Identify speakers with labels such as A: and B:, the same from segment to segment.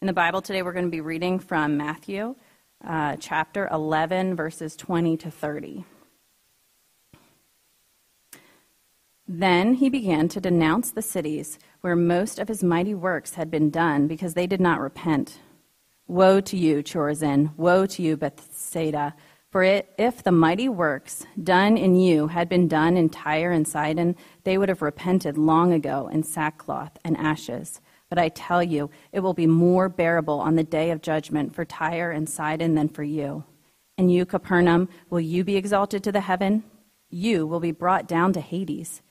A: In the Bible today, we're going to be reading from Matthew uh, chapter 11, verses 20 to 30. Then he began to denounce the cities where most of his mighty works had been done because they did not repent. Woe to you, Chorazin! Woe to you, Bethsaida! For it, if the mighty works done in you had been done in Tyre and Sidon, they would have repented long ago in sackcloth and ashes. But I tell you, it will be more bearable on the day of judgment for Tyre and Sidon than for you. And you, Capernaum, will you be exalted to the heaven? You will be brought down to Hades.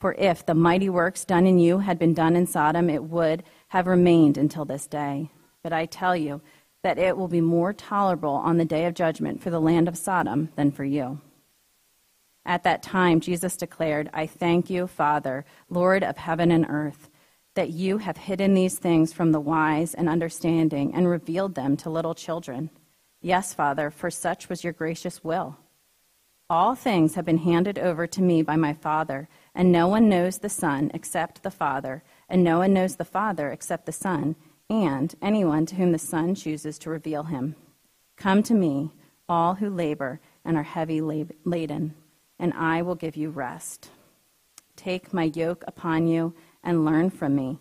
A: For if the mighty works done in you had been done in Sodom, it would have remained until this day. But I tell you that it will be more tolerable on the day of judgment for the land of Sodom than for you. At that time, Jesus declared, I thank you, Father, Lord of heaven and earth, that you have hidden these things from the wise and understanding and revealed them to little children. Yes, Father, for such was your gracious will. All things have been handed over to me by my Father. And no one knows the Son except the Father, and no one knows the Father except the Son, and anyone to whom the Son chooses to reveal him. Come to me, all who labor and are heavy laden, and I will give you rest. Take my yoke upon you and learn from me,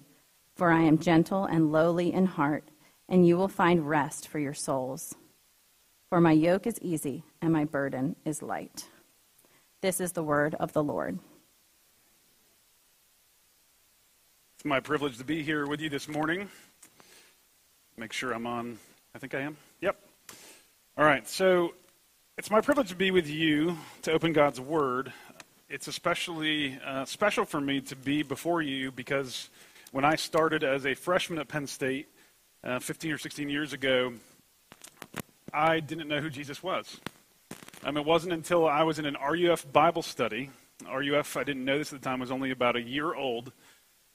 A: for I am gentle and lowly in heart, and you will find rest for your souls. For my yoke is easy and my burden is light. This is the word of the Lord.
B: It's my privilege to be here with you this morning. Make sure I'm on. I think I am. Yep. All right. So it's my privilege to be with you to open God's Word. It's especially uh, special for me to be before you because when I started as a freshman at Penn State uh, 15 or 16 years ago, I didn't know who Jesus was. Um, it wasn't until I was in an RUF Bible study. RUF, I didn't know this at the time, was only about a year old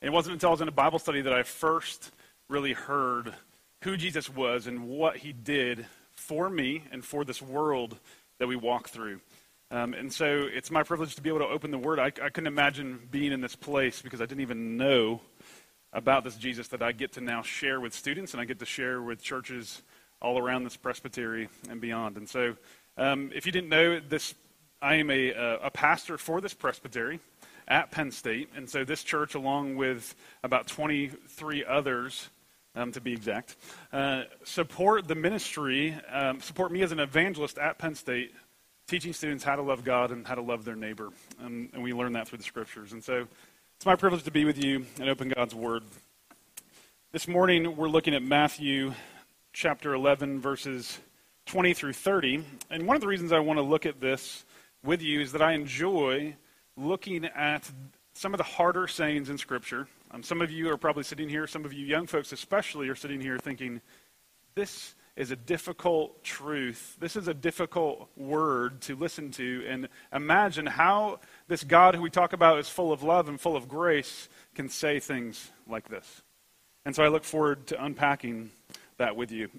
B: it wasn't until I was in a Bible study that I first really heard who Jesus was and what he did for me and for this world that we walk through. Um, and so it's my privilege to be able to open the Word. I, I couldn't imagine being in this place because I didn't even know about this Jesus that I get to now share with students and I get to share with churches all around this presbytery and beyond. And so, um, if you didn't know, this I am a, a pastor for this presbytery at Penn State. And so this church, along with about 23 others, um, to be exact, uh, support the ministry, um, support me as an evangelist at Penn State, teaching students how to love God and how to love their neighbor. Um, and we learn that through the scriptures. And so it's my privilege to be with you and open God's Word. This morning, we're looking at Matthew chapter 11, verses 20 through 30. And one of the reasons I want to look at this with you is that I enjoy looking at some of the harder sayings in Scripture. Um, some of you are probably sitting here, some of you young folks especially are sitting here thinking, this is a difficult truth. This is a difficult word to listen to. And imagine how this God who we talk about is full of love and full of grace can say things like this. And so I look forward to unpacking that with you.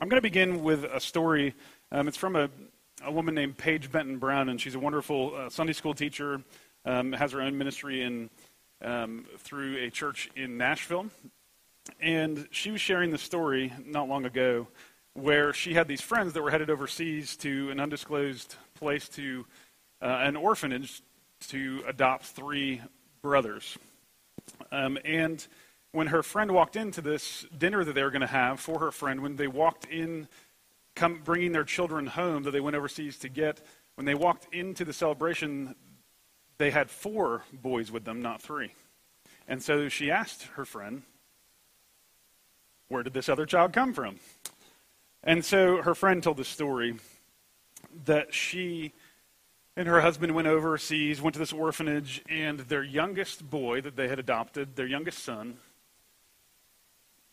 B: I'm going to begin with a story. Um, it's from a, a woman named Paige Benton Brown, and she's a wonderful uh, Sunday school teacher, um, has her own ministry in, um, through a church in Nashville. And she was sharing the story not long ago where she had these friends that were headed overseas to an undisclosed place to uh, an orphanage to adopt three brothers. Um, and when her friend walked into this dinner that they were going to have for her friend, when they walked in come bringing their children home that they went overseas to get. When they walked into the celebration, they had four boys with them, not three. And so she asked her friend, Where did this other child come from? And so her friend told the story that she and her husband went overseas, went to this orphanage, and their youngest boy that they had adopted, their youngest son,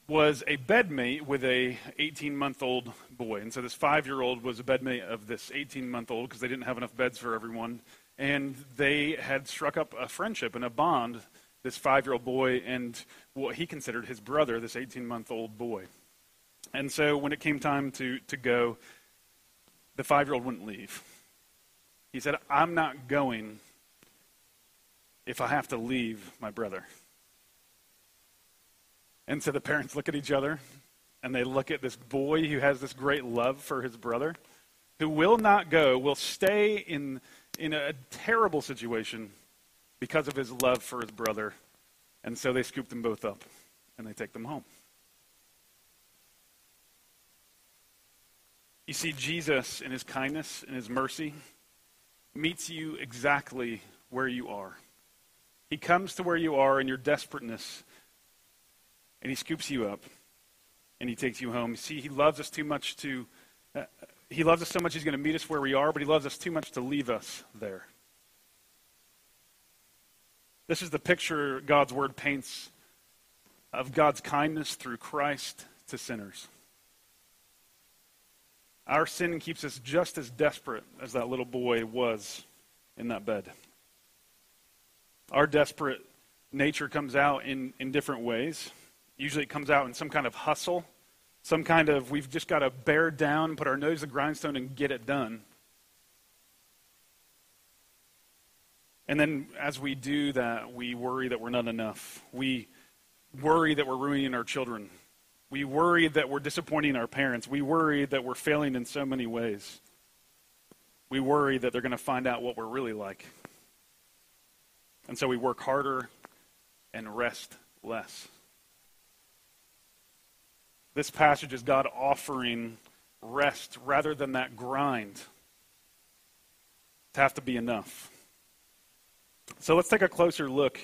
B: was a bedmate with a 18 month old boy. And so this five year old was a bedmate of this 18 month old because they didn't have enough beds for everyone. And they had struck up a friendship and a bond, this five year old boy and what he considered his brother, this 18 month old boy. And so when it came time to, to go, the five year old wouldn't leave. He said, I'm not going if I have to leave my brother. And so the parents look at each other and they look at this boy who has this great love for his brother, who will not go, will stay in, in a terrible situation because of his love for his brother. And so they scoop them both up and they take them home. You see, Jesus, in his kindness and his mercy, meets you exactly where you are. He comes to where you are in your desperateness, and he scoops you up, and he takes you home. See, he loves us too much to. Uh, he loves us so much he's going to meet us where we are, but he loves us too much to leave us there. This is the picture God's word paints of God's kindness through Christ to sinners. Our sin keeps us just as desperate as that little boy was in that bed. Our desperate nature comes out in, in different ways. Usually it comes out in some kind of hustle, some kind of we've just got to bear down, put our nose to the grindstone, and get it done. And then as we do that, we worry that we're not enough. We worry that we're ruining our children. We worry that we're disappointing our parents. We worry that we're failing in so many ways. We worry that they're going to find out what we're really like. And so we work harder and rest less. This passage is God offering rest rather than that grind to have to be enough. So let's take a closer look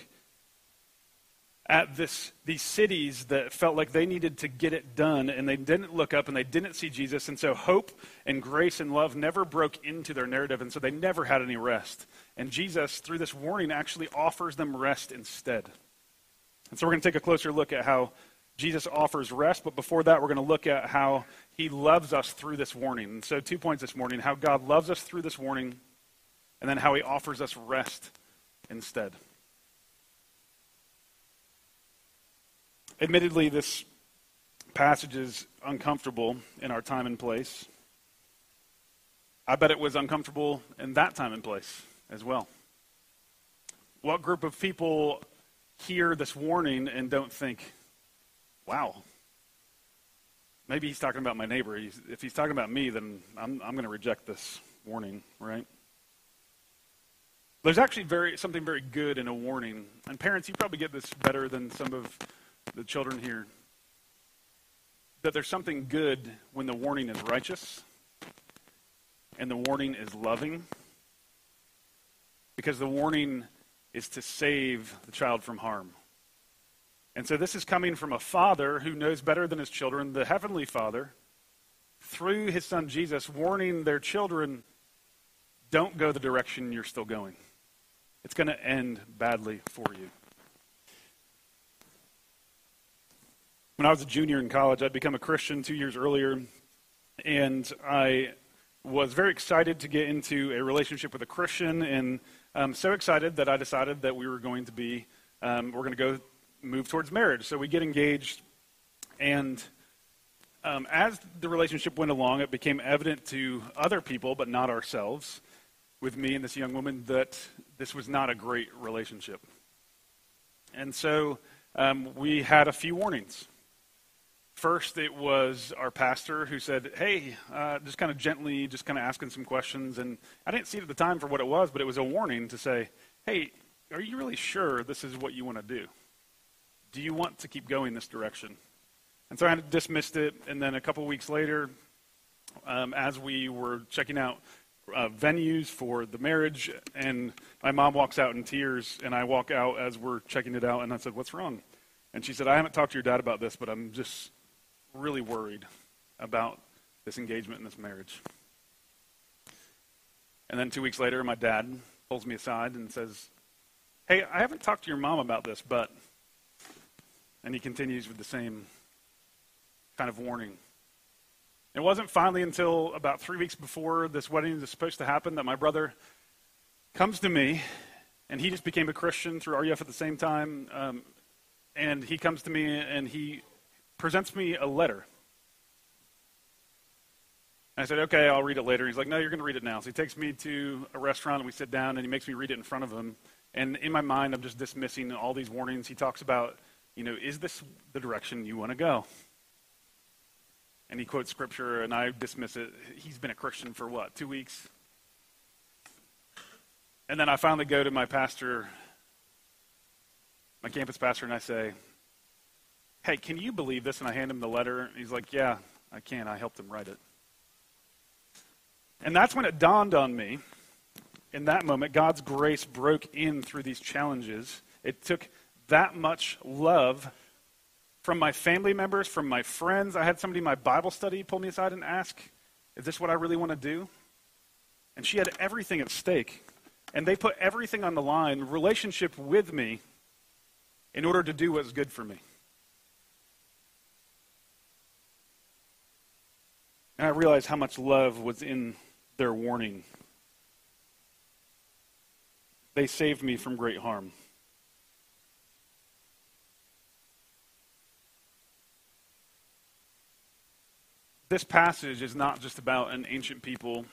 B: at this, these cities that felt like they needed to get it done and they didn't look up and they didn't see Jesus. And so hope and grace and love never broke into their narrative. And so they never had any rest. And Jesus, through this warning, actually offers them rest instead. And so we're going to take a closer look at how Jesus offers rest. But before that, we're going to look at how he loves us through this warning. And so, two points this morning how God loves us through this warning, and then how he offers us rest instead. Admittedly, this passage is uncomfortable in our time and place. I bet it was uncomfortable in that time and place as well. What group of people hear this warning and don't think, wow, maybe he's talking about my neighbor. if he's talking about me, then I'm, I'm going to reject this warning, right? There's actually very something very good in a warning. And parents, you probably get this better than some of the children here. That there's something good when the warning is righteous and the warning is loving. Because the warning is to save the child from harm. And so this is coming from a father who knows better than his children, the heavenly father, through his son Jesus, warning their children don't go the direction you're still going. It's going to end badly for you. When I was a junior in college, I'd become a Christian two years earlier, and I was very excited to get into a relationship with a Christian, and um, so excited that I decided that we were going to be, um, we're going to go move towards marriage. So we get engaged, and um, as the relationship went along, it became evident to other people, but not ourselves, with me and this young woman that this was not a great relationship. And so um, we had a few warnings. First, it was our pastor who said, Hey, uh, just kind of gently, just kind of asking some questions. And I didn't see it at the time for what it was, but it was a warning to say, Hey, are you really sure this is what you want to do? Do you want to keep going this direction? And so I dismissed it. And then a couple weeks later, um, as we were checking out uh, venues for the marriage, and my mom walks out in tears, and I walk out as we're checking it out, and I said, "What's wrong?" And she said, "I haven't talked to your dad about this, but I'm just really worried about this engagement and this marriage." And then two weeks later, my dad pulls me aside and says, "Hey, I haven't talked to your mom about this, but," and he continues with the same kind of warning. It wasn't finally until about three weeks before this wedding was supposed to happen that my brother comes to me, and he just became a Christian through RUF at the same time. Um, and he comes to me and he presents me a letter. I said, okay, I'll read it later. He's like, no, you're going to read it now. So he takes me to a restaurant and we sit down and he makes me read it in front of him. And in my mind, I'm just dismissing all these warnings. He talks about, you know, is this the direction you want to go? And he quotes scripture, and I dismiss it. He's been a Christian for what, two weeks? And then I finally go to my pastor, my campus pastor, and I say, Hey, can you believe this? And I hand him the letter. And he's like, Yeah, I can. I helped him write it. And that's when it dawned on me. In that moment, God's grace broke in through these challenges. It took that much love from my family members, from my friends. I had somebody in my Bible study pull me aside and ask, Is this what I really want to do? And she had everything at stake. And they put everything on the line, relationship with me, in order to do what's good for me. And I realized how much love was in their warning. They saved me from great harm. This passage is not just about an ancient people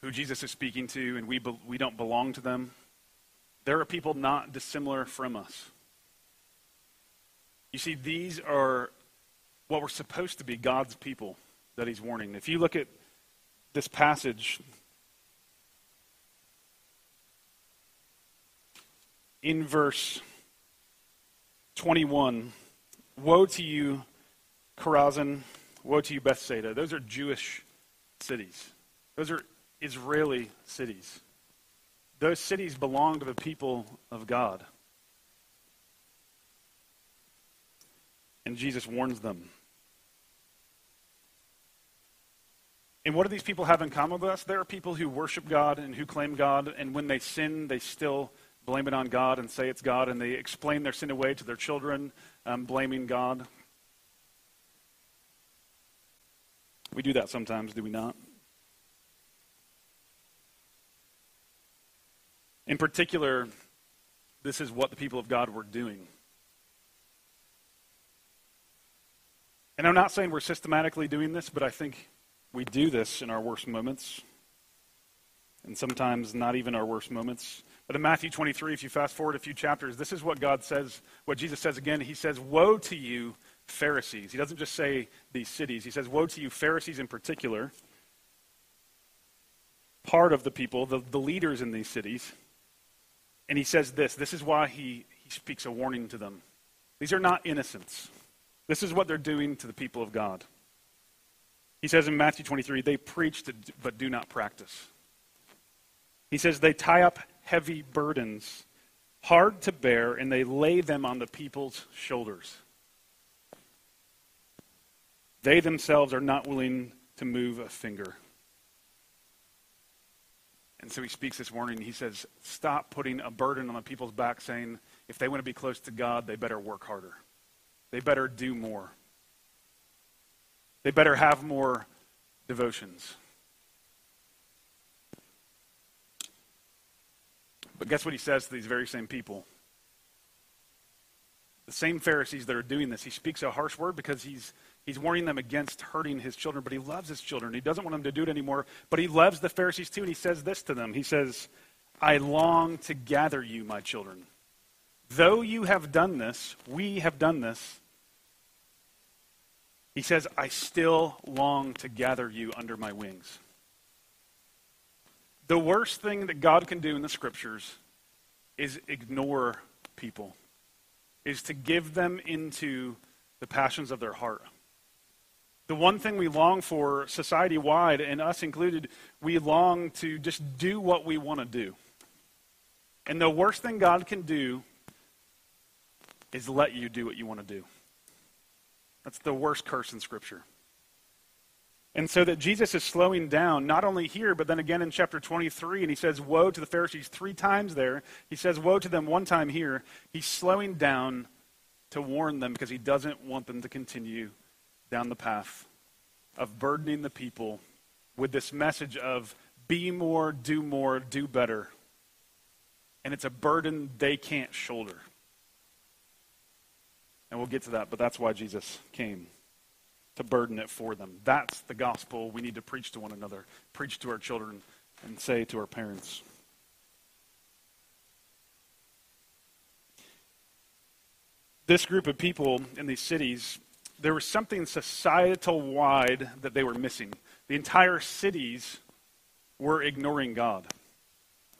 B: who Jesus is speaking to, and we, be, we don't belong to them. There are people not dissimilar from us. You see, these are what we're supposed to be God's people that he's warning. If you look at this passage, in verse 21, Woe to you, Chorazin. Woe to you, Bethsaida. Those are Jewish cities. Those are Israeli cities. Those cities belong to the people of God. And Jesus warns them. And what do these people have in common with us? There are people who worship God and who claim God, and when they sin, they still blame it on God and say it's God, and they explain their sin away to their children, um, blaming God. We do that sometimes, do we not? In particular, this is what the people of God were doing. And I'm not saying we're systematically doing this, but I think we do this in our worst moments. And sometimes not even our worst moments. But in Matthew 23, if you fast forward a few chapters, this is what God says, what Jesus says again. He says, Woe to you, Pharisees. He doesn't just say these cities, he says, Woe to you, Pharisees in particular. Part of the people, the, the leaders in these cities. And he says this this is why he, he speaks a warning to them. These are not innocents. This is what they're doing to the people of God. He says in Matthew 23, they preach but do not practice. He says they tie up heavy burdens, hard to bear, and they lay them on the people's shoulders. They themselves are not willing to move a finger. And so he speaks this warning. He says, Stop putting a burden on the people's back, saying, if they want to be close to God, they better work harder. They better do more. They better have more devotions. But guess what he says to these very same people? The same Pharisees that are doing this, he speaks a harsh word because he's, he's warning them against hurting his children, but he loves his children. He doesn't want them to do it anymore, but he loves the Pharisees too, and he says this to them. He says, I long to gather you, my children. Though you have done this, we have done this, he says, I still long to gather you under my wings. The worst thing that God can do in the scriptures is ignore people, is to give them into the passions of their heart. The one thing we long for, society wide, and us included, we long to just do what we want to do. And the worst thing God can do is let you do what you want to do. That's the worst curse in Scripture. And so that Jesus is slowing down, not only here, but then again in chapter 23, and he says, Woe to the Pharisees three times there. He says, Woe to them one time here. He's slowing down to warn them because he doesn't want them to continue down the path of burdening the people with this message of be more, do more, do better. And it's a burden they can't shoulder. And we'll get to that, but that's why Jesus came to burden it for them. That's the gospel we need to preach to one another, preach to our children, and say to our parents. this group of people in these cities, there was something societal wide that they were missing. The entire cities were ignoring God.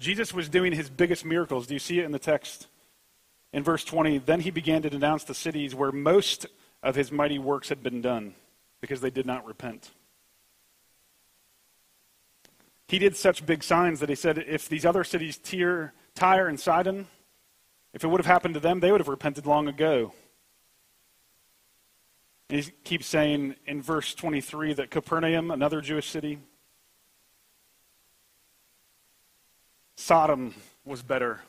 B: Jesus was doing his biggest miracles. Do you see it in the text? In verse 20, then he began to denounce the cities where most of his mighty works had been done because they did not repent. He did such big signs that he said if these other cities, Tyre, Tyre and Sidon, if it would have happened to them, they would have repented long ago. And he keeps saying in verse 23 that Capernaum, another Jewish city, Sodom was better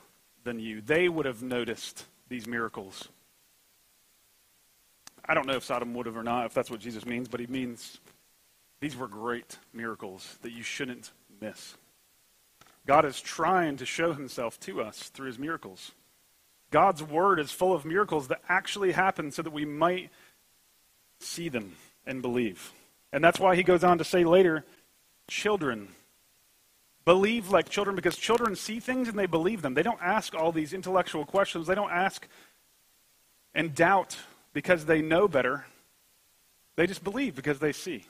B: than you. They would have noticed these miracles. I don't know if Sodom would have or not, if that's what Jesus means, but he means these were great miracles that you shouldn't miss. God is trying to show himself to us through his miracles. God's word is full of miracles that actually happen so that we might see them and believe. And that's why he goes on to say later, children, believe like children because children see things and they believe them. They don't ask all these intellectual questions. They don't ask and doubt because they know better. They just believe because they see.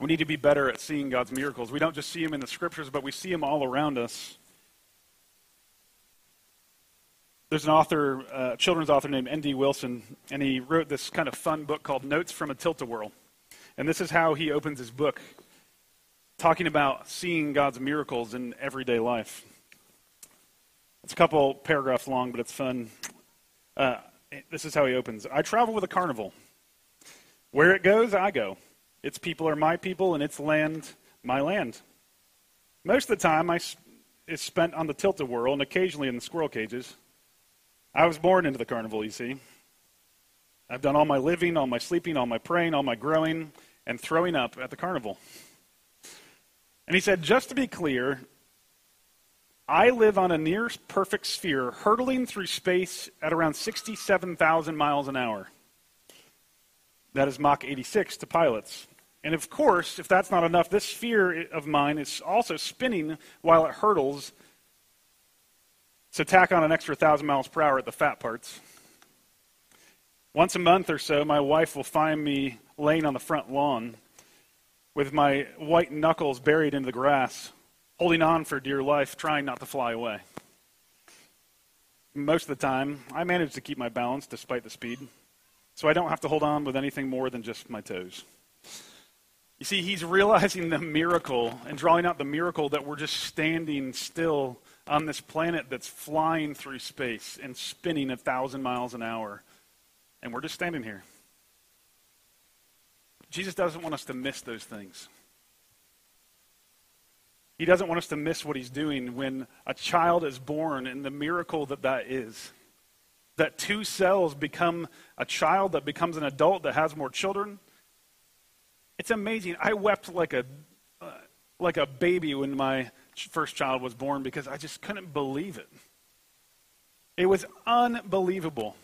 B: We need to be better at seeing God's miracles. We don't just see them in the scriptures, but we see them all around us. There's an author, a uh, children's author named N.D. Wilson, and he wrote this kind of fun book called Notes from a Tilt-A-Whirl. And this is how he opens his book, talking about seeing God's miracles in everyday life. It's a couple paragraphs long, but it's fun. Uh, this is how he opens I travel with a carnival. Where it goes, I go. Its people are my people, and its land, my land. Most of the time I, is spent on the tilt-a-whirl and occasionally in the squirrel cages. I was born into the carnival, you see. I've done all my living, all my sleeping, all my praying, all my growing, and throwing up at the carnival. And he said, just to be clear, I live on a near perfect sphere, hurtling through space at around 67,000 miles an hour. That is Mach 86 to pilots. And of course, if that's not enough, this sphere of mine is also spinning while it hurtles so tack on an extra 1,000 miles per hour at the fat parts. Once a month or so, my wife will find me laying on the front lawn with my white knuckles buried into the grass, holding on for dear life, trying not to fly away. Most of the time, I manage to keep my balance despite the speed, so I don't have to hold on with anything more than just my toes. You see, he's realizing the miracle and drawing out the miracle that we're just standing still on this planet that's flying through space and spinning a thousand miles an hour. And we're just standing here. Jesus doesn't want us to miss those things. He doesn't want us to miss what he's doing when a child is born and the miracle that that is. That two cells become a child that becomes an adult that has more children. It's amazing. I wept like a, uh, like a baby when my first child was born because I just couldn't believe it. It was unbelievable.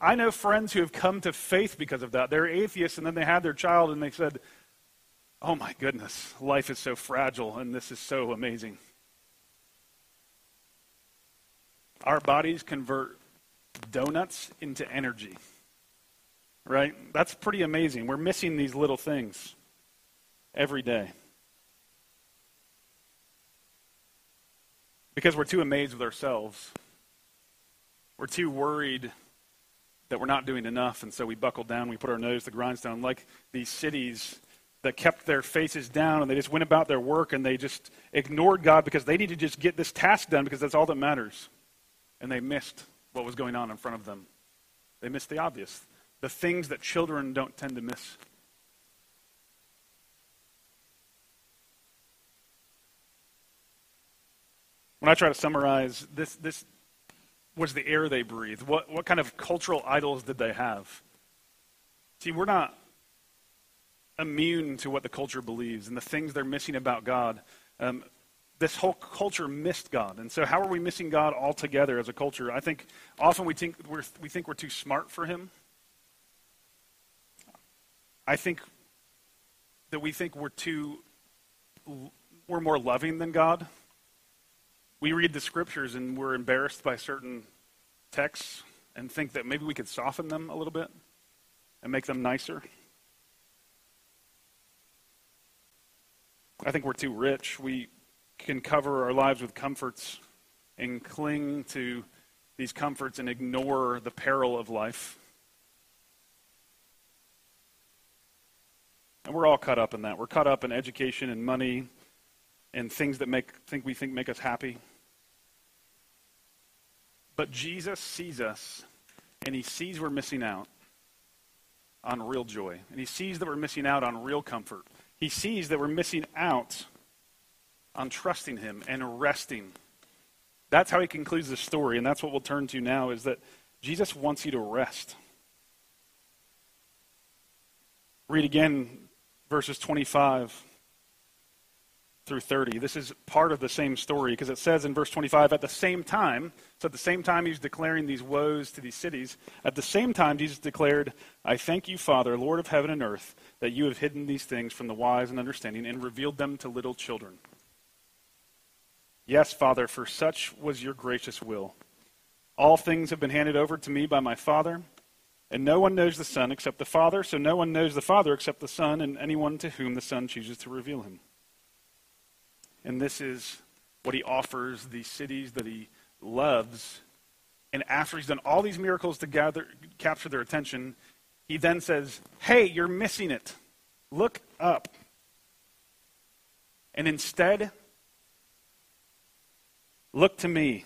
B: I know friends who have come to faith because of that. They're atheists and then they had their child and they said, Oh my goodness, life is so fragile and this is so amazing. Our bodies convert donuts into energy. Right? That's pretty amazing. We're missing these little things every day. because we're too amazed with ourselves. We're too worried that we're not doing enough, and so we buckle down, we put our nose to the grindstone, like these cities that kept their faces down and they just went about their work and they just ignored God because they needed to just get this task done because that's all that matters. And they missed what was going on in front of them. They missed the obvious, the things that children don't tend to miss. When I try to summarize, this, this was the air they breathed. What, what kind of cultural idols did they have? See, we're not immune to what the culture believes and the things they're missing about God. Um, this whole culture missed God. And so, how are we missing God altogether as a culture? I think often we think we're, we think we're too smart for Him. I think that we think we're too, we're more loving than God we read the scriptures and we're embarrassed by certain texts and think that maybe we could soften them a little bit and make them nicer. I think we're too rich. We can cover our lives with comforts and cling to these comforts and ignore the peril of life. And we're all caught up in that. We're caught up in education and money and things that make think we think make us happy. But Jesus sees us and he sees we're missing out on real joy. And he sees that we're missing out on real comfort. He sees that we're missing out on trusting him and resting. That's how he concludes the story, and that's what we'll turn to now is that Jesus wants you to rest. Read again verses 25 through 30. This is part of the same story because it says in verse 25, at the same time, so at the same time he's declaring these woes to these cities, at the same time Jesus declared, I thank you, Father, Lord of heaven and earth, that you have hidden these things from the wise and understanding and revealed them to little children. Yes, Father, for such was your gracious will. All things have been handed over to me by my Father, and no one knows the Son except the Father, so no one knows the Father except the Son, and anyone to whom the Son chooses to reveal him. And this is what he offers the cities that he loves. And after he's done all these miracles to gather, capture their attention, he then says, Hey, you're missing it. Look up. And instead, Look to me,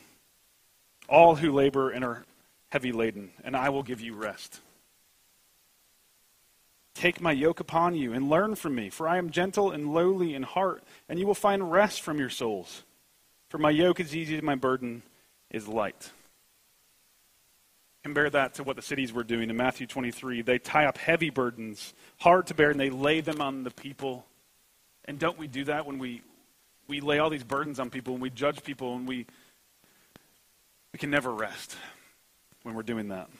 B: all who labor and are heavy laden, and I will give you rest. Take my yoke upon you and learn from me, for I am gentle and lowly in heart, and you will find rest from your souls. For my yoke is easy and my burden is light. Compare that to what the cities were doing in Matthew 23. They tie up heavy burdens, hard to bear, and they lay them on the people. And don't we do that when we we lay all these burdens on people and we judge people and we we can never rest when we're doing that.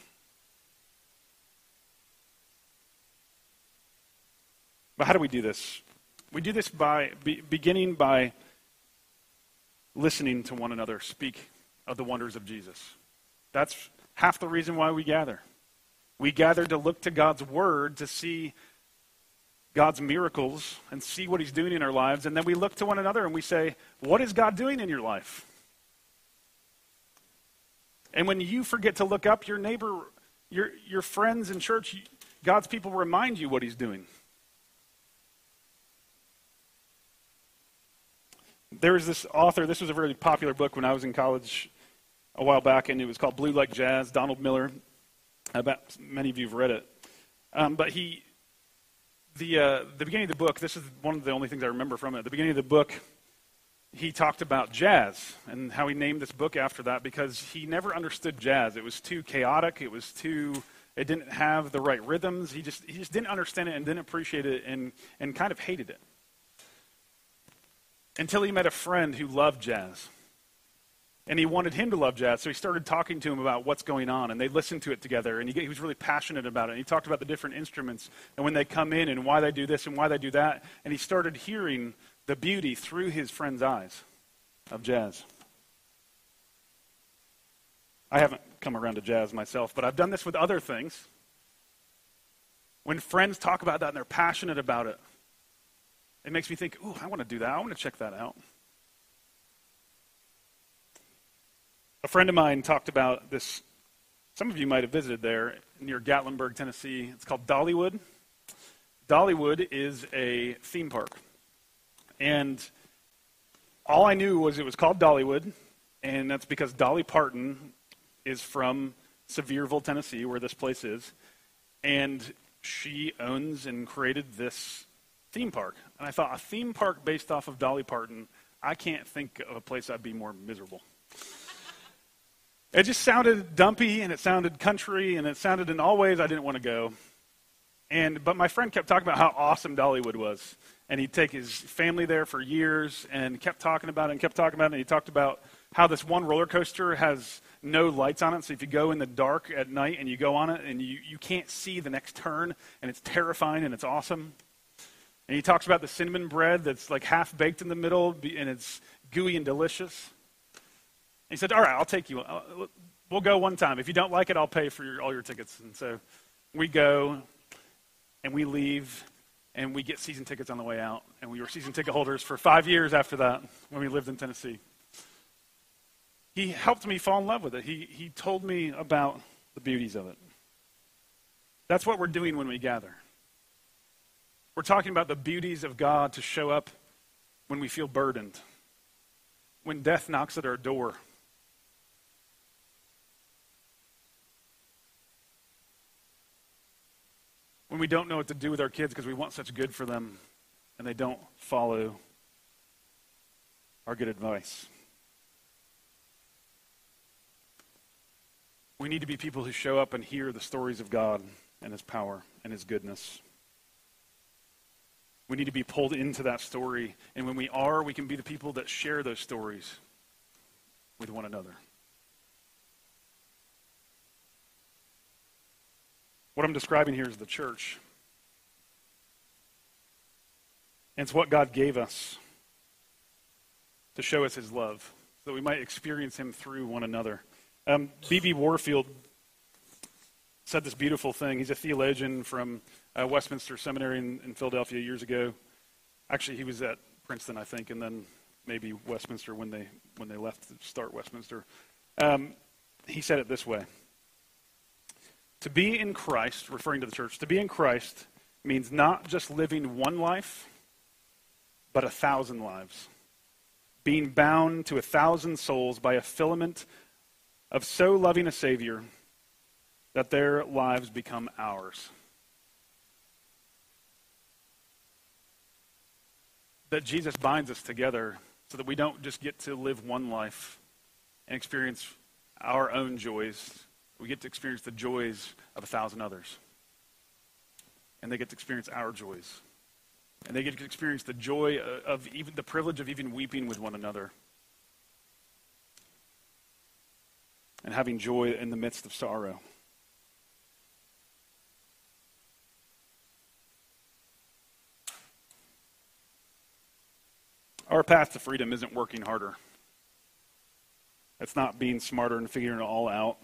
B: But how do we do this? We do this by be, beginning by listening to one another speak of the wonders of Jesus. That's half the reason why we gather. We gather to look to God's word to see God's miracles and see what He's doing in our lives. And then we look to one another and we say, What is God doing in your life? And when you forget to look up, your neighbor, your, your friends in church, God's people remind you what He's doing. There was this author, this was a very popular book when I was in college a while back, and it was called Blue Like Jazz, Donald Miller. I bet many of you have read it. Um, but he, the, uh, the beginning of the book, this is one of the only things I remember from it. The beginning of the book, he talked about jazz and how he named this book after that because he never understood jazz. It was too chaotic. It was too, it didn't have the right rhythms. He just, he just didn't understand it and didn't appreciate it and, and kind of hated it. Until he met a friend who loved jazz. And he wanted him to love jazz, so he started talking to him about what's going on, and they listened to it together, and he, he was really passionate about it. And he talked about the different instruments, and when they come in, and why they do this and why they do that. And he started hearing the beauty through his friend's eyes of jazz. I haven't come around to jazz myself, but I've done this with other things. When friends talk about that and they're passionate about it, it makes me think, ooh, I want to do that. I want to check that out. A friend of mine talked about this. Some of you might have visited there near Gatlinburg, Tennessee. It's called Dollywood. Dollywood is a theme park. And all I knew was it was called Dollywood, and that's because Dolly Parton is from Sevierville, Tennessee, where this place is. And she owns and created this theme park. And I thought, a theme park based off of Dolly Parton, I can't think of a place I'd be more miserable. It just sounded dumpy and it sounded country and it sounded in all ways I didn't want to go. And but my friend kept talking about how awesome Dollywood was. And he'd take his family there for years and kept talking about it and kept talking about it. And he talked about how this one roller coaster has no lights on it. So if you go in the dark at night and you go on it and you, you can't see the next turn and it's terrifying and it's awesome. And he talks about the cinnamon bread that's like half baked in the middle and it's gooey and delicious he said, All right, I'll take you. Uh, we'll go one time. If you don't like it, I'll pay for your, all your tickets. And so we go and we leave and we get season tickets on the way out. And we were season ticket holders for five years after that when we lived in Tennessee. He helped me fall in love with it. He, he told me about the beauties of it. That's what we're doing when we gather. We're talking about the beauties of God to show up when we feel burdened, when death knocks at our door. When we don't know what to do with our kids because we want such good for them and they don't follow our good advice. We need to be people who show up and hear the stories of God and His power and His goodness. We need to be pulled into that story. And when we are, we can be the people that share those stories with one another. What I'm describing here is the church. And it's what God gave us to show us his love, so that we might experience him through one another. Um, B.B. Warfield said this beautiful thing. He's a theologian from uh, Westminster Seminary in, in, Philadelphia years ago. Actually, he was at Princeton, I think, and then maybe Westminster when they when they left to start Westminster. Um, he said it this way: To be in Christ, referring to the church, to be in Christ means not just living one life, but a thousand lives. Being bound to a thousand souls by a filament of so loving a Savior that their lives become ours. That Jesus binds us together so that we don't just get to live one life and experience our own joys. We get to experience the joys of a thousand others. And they get to experience our joys. And they get to experience the joy of even the privilege of even weeping with one another. and having joy in the midst of sorrow. Our path to freedom isn't working harder. It's not being smarter and figuring it all out.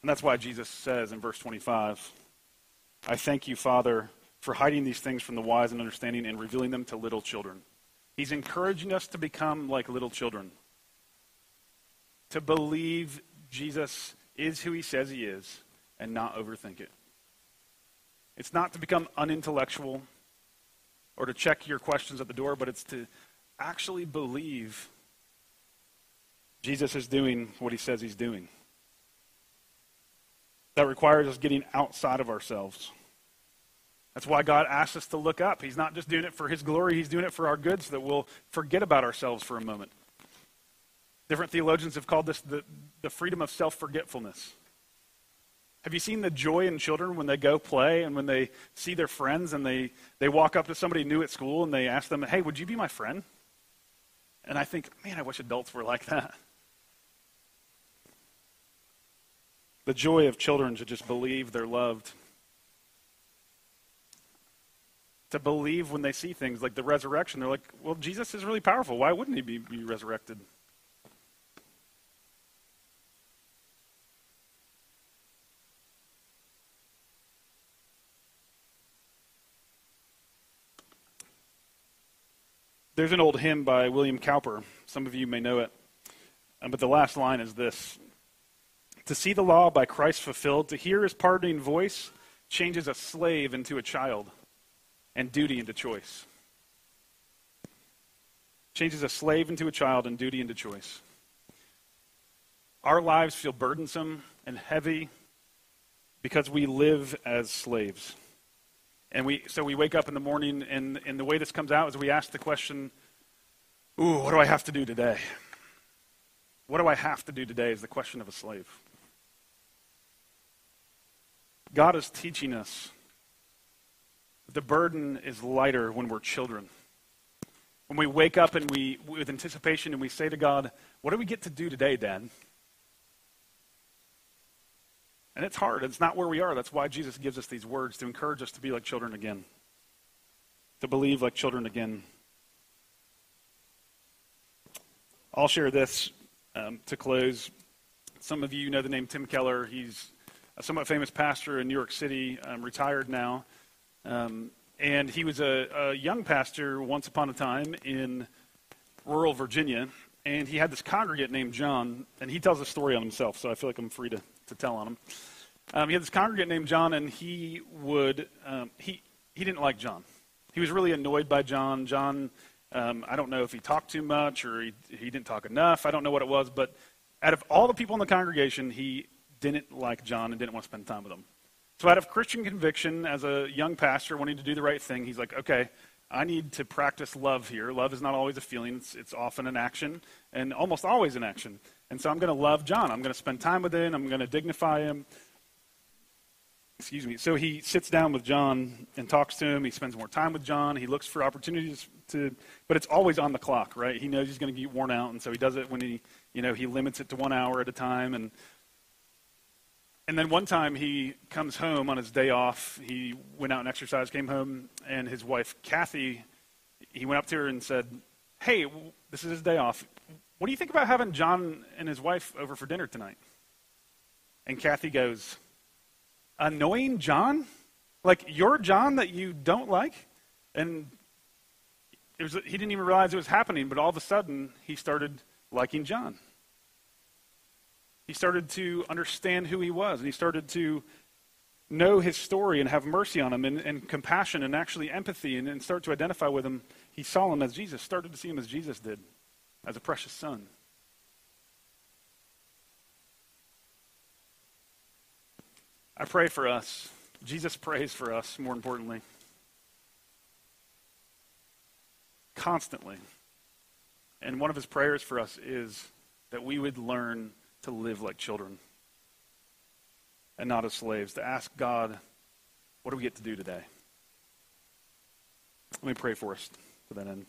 B: And that's why Jesus says in verse 25, I thank you, Father, for hiding these things from the wise and understanding and revealing them to little children. He's encouraging us to become like little children, to believe Jesus is who he says he is and not overthink it. It's not to become unintellectual or to check your questions at the door, but it's to actually believe Jesus is doing what he says he's doing. That requires us getting outside of ourselves. That's why God asks us to look up. He's not just doing it for His glory, He's doing it for our good so that we'll forget about ourselves for a moment. Different theologians have called this the, the freedom of self forgetfulness. Have you seen the joy in children when they go play and when they see their friends and they, they walk up to somebody new at school and they ask them, Hey, would you be my friend? And I think, man, I wish adults were like that. The joy of children to just believe they're loved to believe when they see things like the resurrection. They're like, well, Jesus is really powerful. Why wouldn't he be, be resurrected? There's an old hymn by William Cowper. Some of you may know it. Um, but the last line is this To see the law by Christ fulfilled, to hear his pardoning voice, changes a slave into a child and duty into choice. Changes a slave into a child and duty into choice. Our lives feel burdensome and heavy because we live as slaves. And we, so we wake up in the morning, and, and the way this comes out is we ask the question, Ooh, what do I have to do today? What do I have to do today is the question of a slave. God is teaching us the burden is lighter when we're children. When we wake up and we, with anticipation, and we say to God, What do we get to do today, Dad? And it's hard. It's not where we are. That's why Jesus gives us these words to encourage us to be like children again, to believe like children again. I'll share this um, to close. Some of you know the name Tim Keller. He's a somewhat famous pastor in New York City, um, retired now. Um, and he was a, a young pastor once upon a time in rural Virginia. And he had this congregant named John, and he tells a story on himself, so I feel like I'm free to, to tell on him. Um, he had this congregant named John, and he would, um, he, he didn't like John. He was really annoyed by John. John, um, I don't know if he talked too much or he, he didn't talk enough. I don't know what it was, but out of all the people in the congregation, he didn't like John and didn't want to spend time with him. So, out of Christian conviction, as a young pastor wanting to do the right thing, he's like, okay, I need to practice love here. Love is not always a feeling, it's, it's often an action, and almost always an action. And so I'm going to love John. I'm going to spend time with him. I'm going to dignify him. Excuse me. So he sits down with John and talks to him. He spends more time with John. He looks for opportunities to, but it's always on the clock, right? He knows he's going to get worn out, and so he does it when he, you know, he limits it to one hour at a time. And and then one time he comes home on his day off. He went out and exercised, came home, and his wife, Kathy, he went up to her and said, Hey, this is his day off. What do you think about having John and his wife over for dinner tonight? And Kathy goes, Annoying John? Like your John that you don't like? And was, he didn't even realize it was happening, but all of a sudden he started liking John. He started to understand who he was, and he started to know his story and have mercy on him and, and compassion and actually empathy and, and start to identify with him. He saw him as Jesus, started to see him as Jesus did, as a precious son. I pray for us. Jesus prays for us, more importantly. Constantly. And one of his prayers for us is that we would learn to live like children and not as slaves, to ask God, what do we get to do today? Let me pray for us to that end.